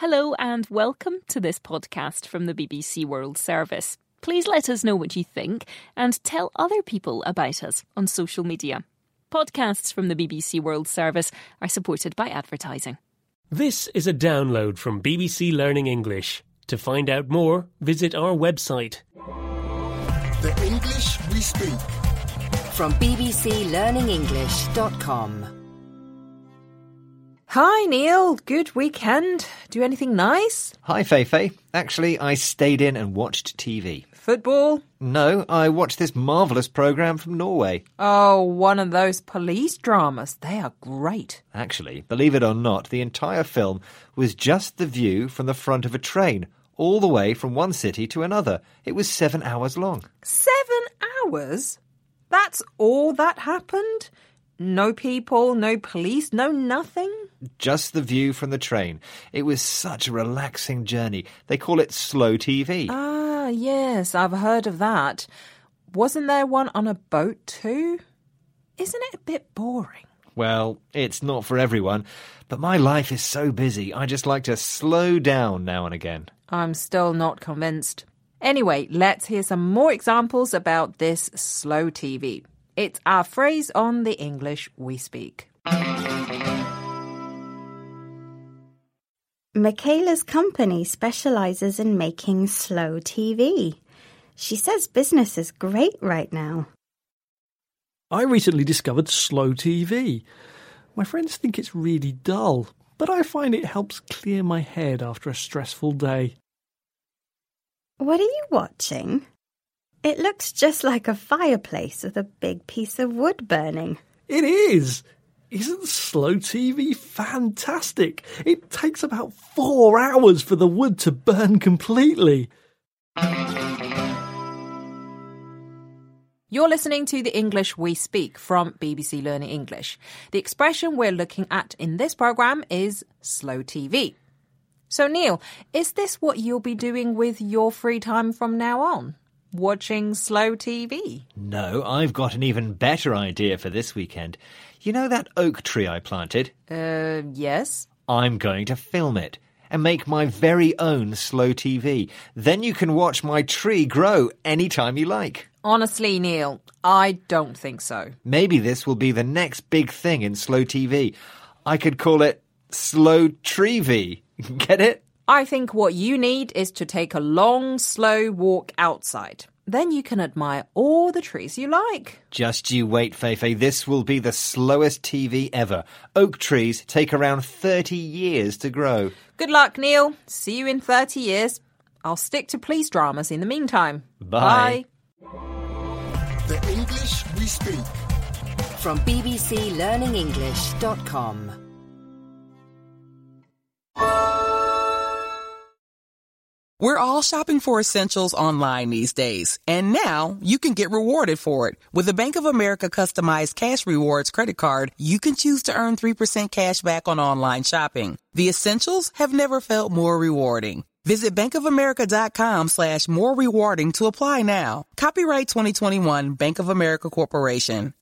Hello and welcome to this podcast from the BBC World Service. Please let us know what you think and tell other people about us on social media. Podcasts from the BBC World Service are supported by advertising. This is a download from BBC Learning English. To find out more, visit our website. The English we speak. From bbclearningenglish.com. Hi, Neil. Good weekend. Do anything nice? Hi, Feifei. Actually, I stayed in and watched TV. Football? No, I watched this marvellous programme from Norway. Oh, one of those police dramas. They are great. Actually, believe it or not, the entire film was just the view from the front of a train, all the way from one city to another. It was seven hours long. Seven hours? That's all that happened? No people, no police, no nothing? Just the view from the train. It was such a relaxing journey. They call it slow TV. Ah, yes, I've heard of that. Wasn't there one on a boat too? Isn't it a bit boring? Well, it's not for everyone, but my life is so busy. I just like to slow down now and again. I'm still not convinced. Anyway, let's hear some more examples about this slow TV. It's our phrase on the English we speak. Michaela's company specializes in making slow TV. She says business is great right now. I recently discovered slow TV. My friends think it's really dull, but I find it helps clear my head after a stressful day. What are you watching? It looks just like a fireplace with a big piece of wood burning. It is! Isn't slow TV fantastic? It takes about four hours for the wood to burn completely. You're listening to the English we speak from BBC Learning English. The expression we're looking at in this program is slow TV. So, Neil, is this what you'll be doing with your free time from now on? Watching slow TV? No, I've got an even better idea for this weekend. You know that oak tree I planted? Uh, yes. I'm going to film it and make my very own slow TV. Then you can watch my tree grow anytime you like. Honestly, Neil, I don't think so. Maybe this will be the next big thing in slow TV. I could call it Slow Tree Get it? I think what you need is to take a long, slow walk outside. Then you can admire all the trees you like. Just you wait, Feifei. This will be the slowest TV ever. Oak trees take around 30 years to grow. Good luck, Neil. See you in 30 years. I'll stick to police dramas in the meantime. Bye. The English we speak. From bbclearningenglish.com. We're all shopping for essentials online these days, and now you can get rewarded for it. With the Bank of America customized cash rewards credit card, you can choose to earn 3% cash back on online shopping. The essentials have never felt more rewarding. Visit bankofamerica.com slash more rewarding to apply now. Copyright 2021 Bank of America Corporation.